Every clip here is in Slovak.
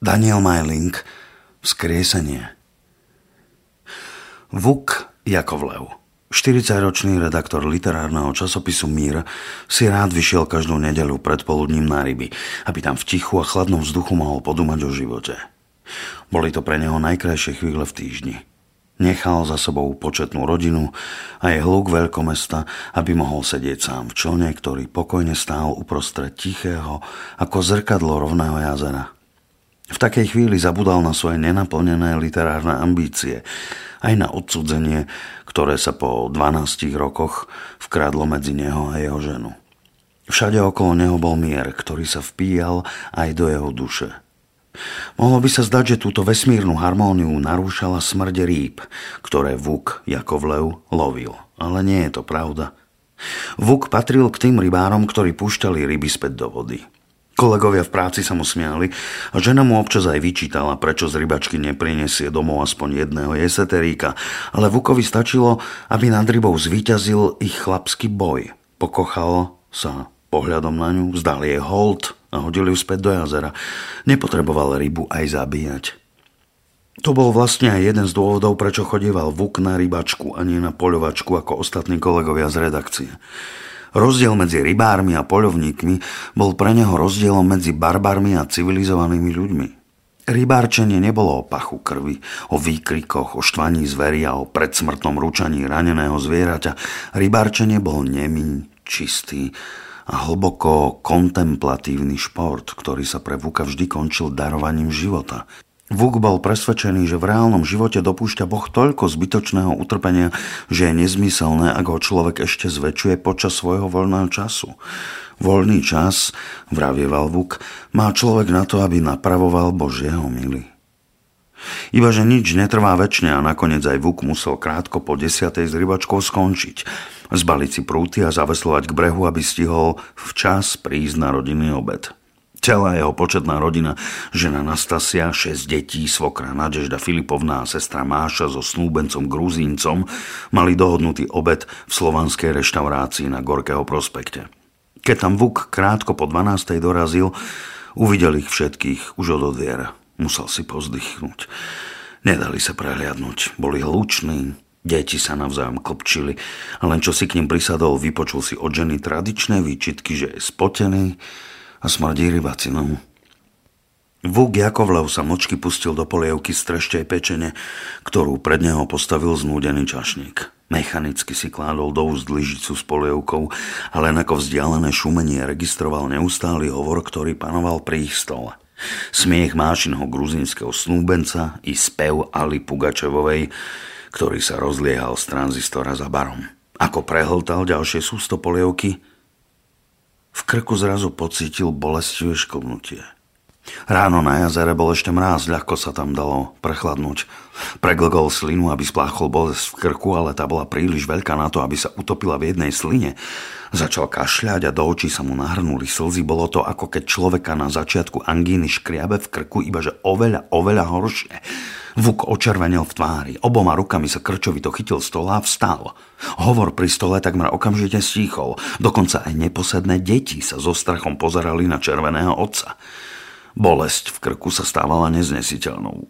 Daniel Majling Vzkriesenie Vuk Jakovlev 40-ročný redaktor literárneho časopisu Mír si rád vyšiel každú nedelu predpoludním na ryby, aby tam v tichu a chladnom vzduchu mohol podúmať o živote. Boli to pre neho najkrajšie chvíle v týždni. Nechal za sebou početnú rodinu a je hluk veľkomesta, aby mohol sedieť sám v člne, ktorý pokojne stál uprostred tichého ako zrkadlo rovného jazera. V takej chvíli zabudal na svoje nenaplnené literárne ambície, aj na odsudzenie, ktoré sa po 12 rokoch vkradlo medzi neho a jeho ženu. Všade okolo neho bol mier, ktorý sa vpíjal aj do jeho duše. Mohlo by sa zdať, že túto vesmírnu harmóniu narúšala smrť rýb, ktoré Vuk Jakovlev lovil. Ale nie je to pravda. Vuk patril k tým rybárom, ktorí púšťali ryby späť do vody. Kolegovia v práci sa mu smiali a žena mu občas aj vyčítala, prečo z rybačky neprinesie domov aspoň jedného jeseteríka, ale Vukovi stačilo, aby nad rybou zvíťazil ich chlapský boj. Pokochal sa pohľadom na ňu, vzdal jej hold a hodili ju späť do jazera. Nepotreboval rybu aj zabíjať. To bol vlastne aj jeden z dôvodov, prečo chodieval Vuk na rybačku a nie na poľovačku ako ostatní kolegovia z redakcie. Rozdiel medzi rybármi a poľovníkmi bol pre neho rozdielom medzi barbarmi a civilizovanými ľuďmi. Rybárčenie nebolo o pachu krvi, o výkrikoch, o štvaní zvery a o predsmrtnom ručaní raneného zvieraťa. Rybárčenie bol nemý, čistý a hlboko kontemplatívny šport, ktorý sa pre Vuka vždy končil darovaním života. Vuk bol presvedčený, že v reálnom živote dopúšťa Boh toľko zbytočného utrpenia, že je nezmyselné, ak ho človek ešte zväčšuje počas svojho voľného času. Voľný čas, vravieval Vuk, má človek na to, aby napravoval Božieho mily. Iba, že nič netrvá väčšine a nakoniec aj Vuk musel krátko po desiatej s rybačkou skončiť. Zbaliť si prúty a zaveslovať k brehu, aby stihol včas prísť na rodinný obed. Celá jeho početná rodina, žena Nastasia, šesť detí, svokra Nadežda Filipovná a sestra Máša so snúbencom Gruzíncom mali dohodnutý obed v slovanskej reštaurácii na Gorkého prospekte. Keď tam Vuk krátko po 12. dorazil, uvidel ich všetkých už od odviera. Musel si pozdychnúť. Nedali sa prehliadnúť. Boli hluční, deti sa navzájom klpčili a len čo si k ním prisadol, vypočul si od ženy tradičné výčitky, že je spotený a smrdí rybacinou. Vúk Jakovlev sa močky pustil do polievky z treštej pečene, ktorú pred neho postavil znúdený čašník. Mechanicky si kládol do úst lyžicu s polievkou, ale ako vzdialené šumenie registroval neustály hovor, ktorý panoval pri ich stole. Smiech mášinho gruzínskeho snúbenca i spev Ali Pugačevovej, ktorý sa rozliehal z tranzistora za barom. Ako prehltal ďalšie sústo polievky, v krku zrazu pocítil bolestivé šklnutie. Ráno na jazere bol ešte mráz, ľahko sa tam dalo prechladnúť. Preglgol slinu, aby spláchol bolesť v krku, ale tá bola príliš veľká na to, aby sa utopila v jednej sline. Začal kašľať a do očí sa mu nahrnuli slzy. Bolo to ako keď človeka na začiatku angíny škriabe v krku, ibaže oveľa, oveľa horšie. Vuk očervenil v tvári. Oboma rukami sa krčovito chytil stola a vstal. Hovor pri stole takmer okamžite stíchol. Dokonca aj neposedné deti sa so strachom pozerali na červeného otca. Bolesť v krku sa stávala neznesiteľnou.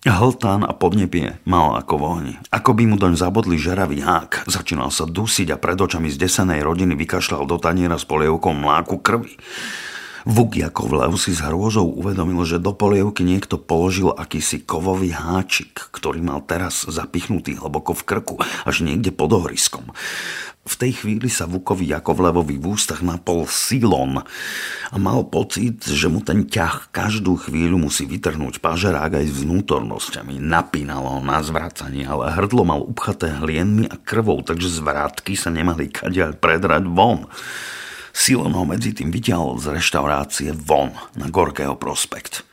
Hltán a podnebie mal ako v ohni. Ako by mu doň zabodli žeravý hák. Začínal sa dusiť a pred očami zdesenej rodiny vykašľal do taniera s polievkou mláku krvi. Vuk Jakovlev si s hrôzou uvedomil, že do polievky niekto položil akýsi kovový háčik, ktorý mal teraz zapichnutý hlboko v krku, až niekde pod ohriskom. V tej chvíli sa Vukovi Jakovlevovi v ústach napol silon a mal pocit, že mu ten ťah každú chvíľu musí vytrhnúť pažerák aj s vnútornosťami. Napínalo na zvracanie, ale hrdlo mal upchaté hlienmi a krvou, takže zvratky sa nemali kadiaľ predrať von. Silon ho medzi tým vyťahol z reštaurácie von na Gorkého prospekt.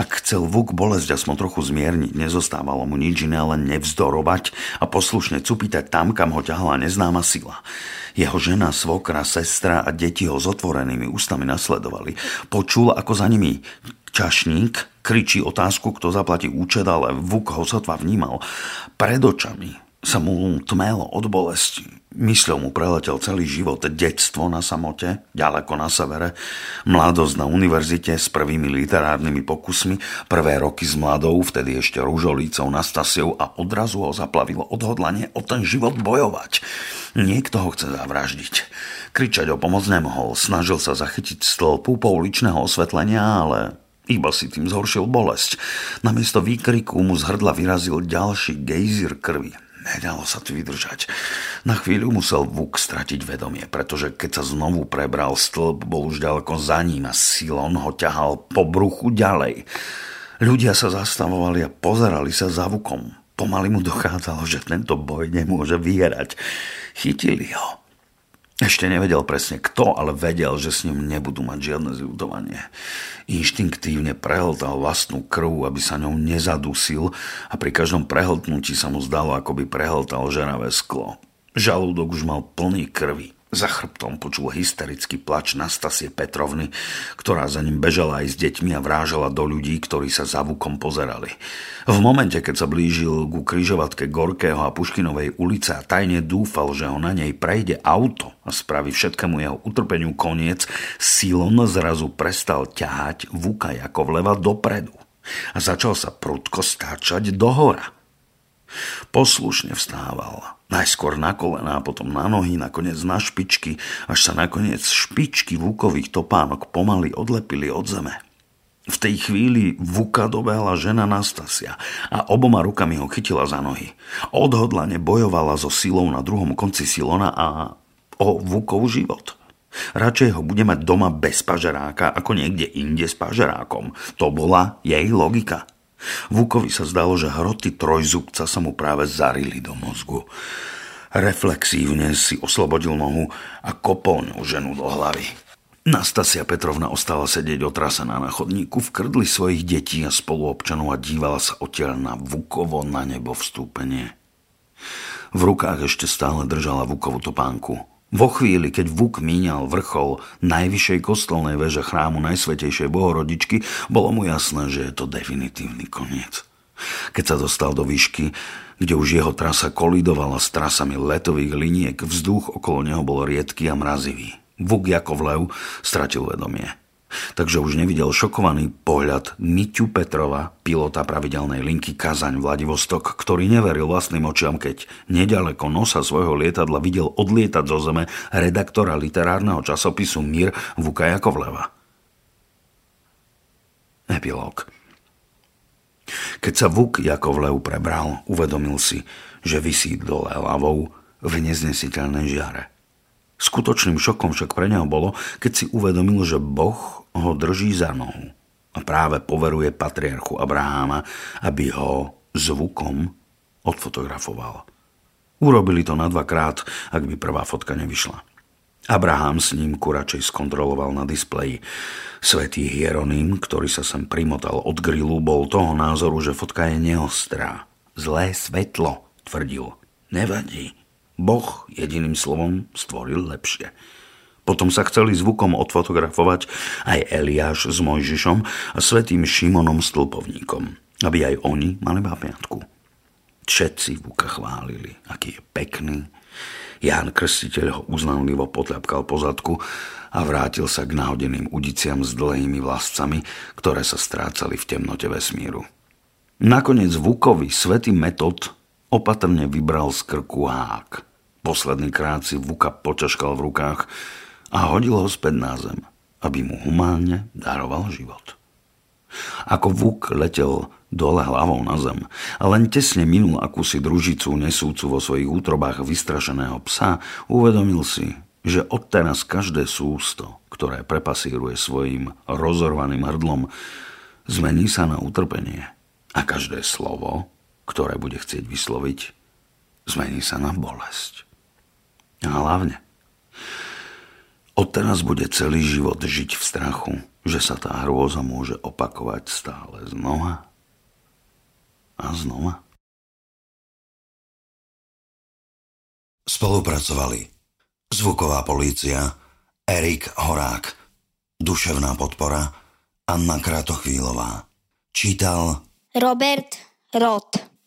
Ak chcel Vuk bolesť aspoň trochu zmierniť, nezostávalo mu nič iné, len nevzdorovať a poslušne cupítať tam, kam ho ťahla neznáma sila. Jeho žena, svokra, sestra a deti ho s otvorenými ústami nasledovali. Počul, ako za nimi čašník kričí otázku, kto zaplatí účet, ale Vuk ho sotva vnímal. Pred očami sa mu tmelo od bolesti. Mysľou mu preletel celý život, detstvo na samote, ďaleko na severe, mladosť na univerzite s prvými literárnymi pokusmi, prvé roky s mladou, vtedy ešte rúžolícou Nastasiou a odrazu ho zaplavilo odhodlanie o ten život bojovať. Niekto ho chce zavraždiť. Kričať o pomoc nemohol, snažil sa zachytiť stĺpu pouličného osvetlenia, ale iba si tým zhoršil bolesť. Namiesto výkriku mu z hrdla vyrazil ďalší gejzír krvi. Nedalo sa tu vydržať. Na chvíľu musel Vuk stratiť vedomie, pretože keď sa znovu prebral stĺp, bol už ďaleko za ním a Silon ho ťahal po bruchu ďalej. Ľudia sa zastavovali a pozerali sa za Vukom. Pomaly mu dochádzalo, že tento boj nemôže vyhrať. Chytili ho. Ešte nevedel presne kto, ale vedel, že s ním nebudú mať žiadne zľudovanie. Inštinktívne prehltal vlastnú krv, aby sa ňou nezadusil a pri každom prehltnutí sa mu zdalo, ako by prehltal žeravé sklo. Žalúdok už mal plný krvi. Za chrbtom počul hysterický plač Nastasie Petrovny, ktorá za ním bežala aj s deťmi a vrážala do ľudí, ktorí sa za vukom pozerali. V momente, keď sa blížil ku kryžovatke Gorkého a Puškinovej ulice a tajne dúfal, že ho na nej prejde auto a spraví všetkému jeho utrpeniu koniec, Silon zrazu prestal ťahať Vuka ako vleva dopredu a začal sa prudko stáčať dohora. Poslušne vstával Najskôr na kolena, potom na nohy, nakoniec na špičky, až sa nakoniec špičky vúkových topánok pomaly odlepili od zeme. V tej chvíli Vuka dobehla žena Nastasia a oboma rukami ho chytila za nohy. Odhodlane bojovala so silou na druhom konci Silona a o Vukov život. Radšej ho bude mať doma bez pažeráka, ako niekde inde s pažerákom. To bola jej logika. Vukovi sa zdalo, že hroty trojzubca sa mu práve zarili do mozgu. Reflexívne si oslobodil nohu a kopol ňou ženu do hlavy. Nastasia Petrovna ostala sedieť otrasená na chodníku v krdli svojich detí a spoluobčanov a dívala sa odtiaľ na Vukovo na nebo vstúpenie. V rukách ešte stále držala Vukovú topánku. Vo chvíli, keď Vuk míňal vrchol najvyššej kostolnej veže chrámu Najsvetejšej Bohorodičky, bolo mu jasné, že je to definitívny koniec. Keď sa dostal do výšky, kde už jeho trasa kolidovala s trasami letových liniek, vzduch okolo neho bol riedky a mrazivý. Vuk Jakovlev stratil vedomie takže už nevidel šokovaný pohľad Miťu Petrova, pilota pravidelnej linky Kazaň Vladivostok, ktorý neveril vlastným očiam, keď nedaleko nosa svojho lietadla videl odlietať zo zeme redaktora literárneho časopisu Mír Vuka Jakovleva. Epilóg Keď sa Vuk Jakovlev prebral, uvedomil si, že vysí dole hlavou v neznesiteľnej žiare – Skutočným šokom však pre neho bolo, keď si uvedomil, že Boh ho drží za nohu a práve poveruje patriarchu Abraháma, aby ho zvukom odfotografoval. Urobili to na dvakrát, ak by prvá fotka nevyšla. Abraham s ním kuračej skontroloval na displeji. Svetý Hieronym, ktorý sa sem primotal od grilu, bol toho názoru, že fotka je neostrá. Zlé svetlo, tvrdil. Nevadí, Boh jediným slovom stvoril lepšie. Potom sa chceli zvukom odfotografovať aj Eliáš s Mojžišom a svetým Šimonom Stĺpovníkom, aby aj oni mali pamiatku. Všetci Vuka chválili, aký je pekný. Ján Krstiteľ ho uznanlivo potľapkal po zadku a vrátil sa k náhodeným udiciam s dlhými vlascami, ktoré sa strácali v temnote vesmíru. Nakoniec Vukovi svetý metod opatrne vybral z krku hák – Posledný krát si Vuka počaškal v rukách a hodil ho späť na zem, aby mu humánne daroval život. Ako Vuk letel dole hlavou na zem len tesne minul akúsi družicu nesúcu vo svojich útrobách vystrašeného psa, uvedomil si, že odteraz každé sústo, ktoré prepasíruje svojim rozorvaným hrdlom, zmení sa na utrpenie a každé slovo, ktoré bude chcieť vysloviť, zmení sa na bolesť. A hlavne, odteraz bude celý život žiť v strachu, že sa tá hrôza môže opakovať stále znova a znova. Spolupracovali Zvuková polícia, Erik Horák, Duševná podpora, Anna Kratochvílová. Čítal Robert Roth.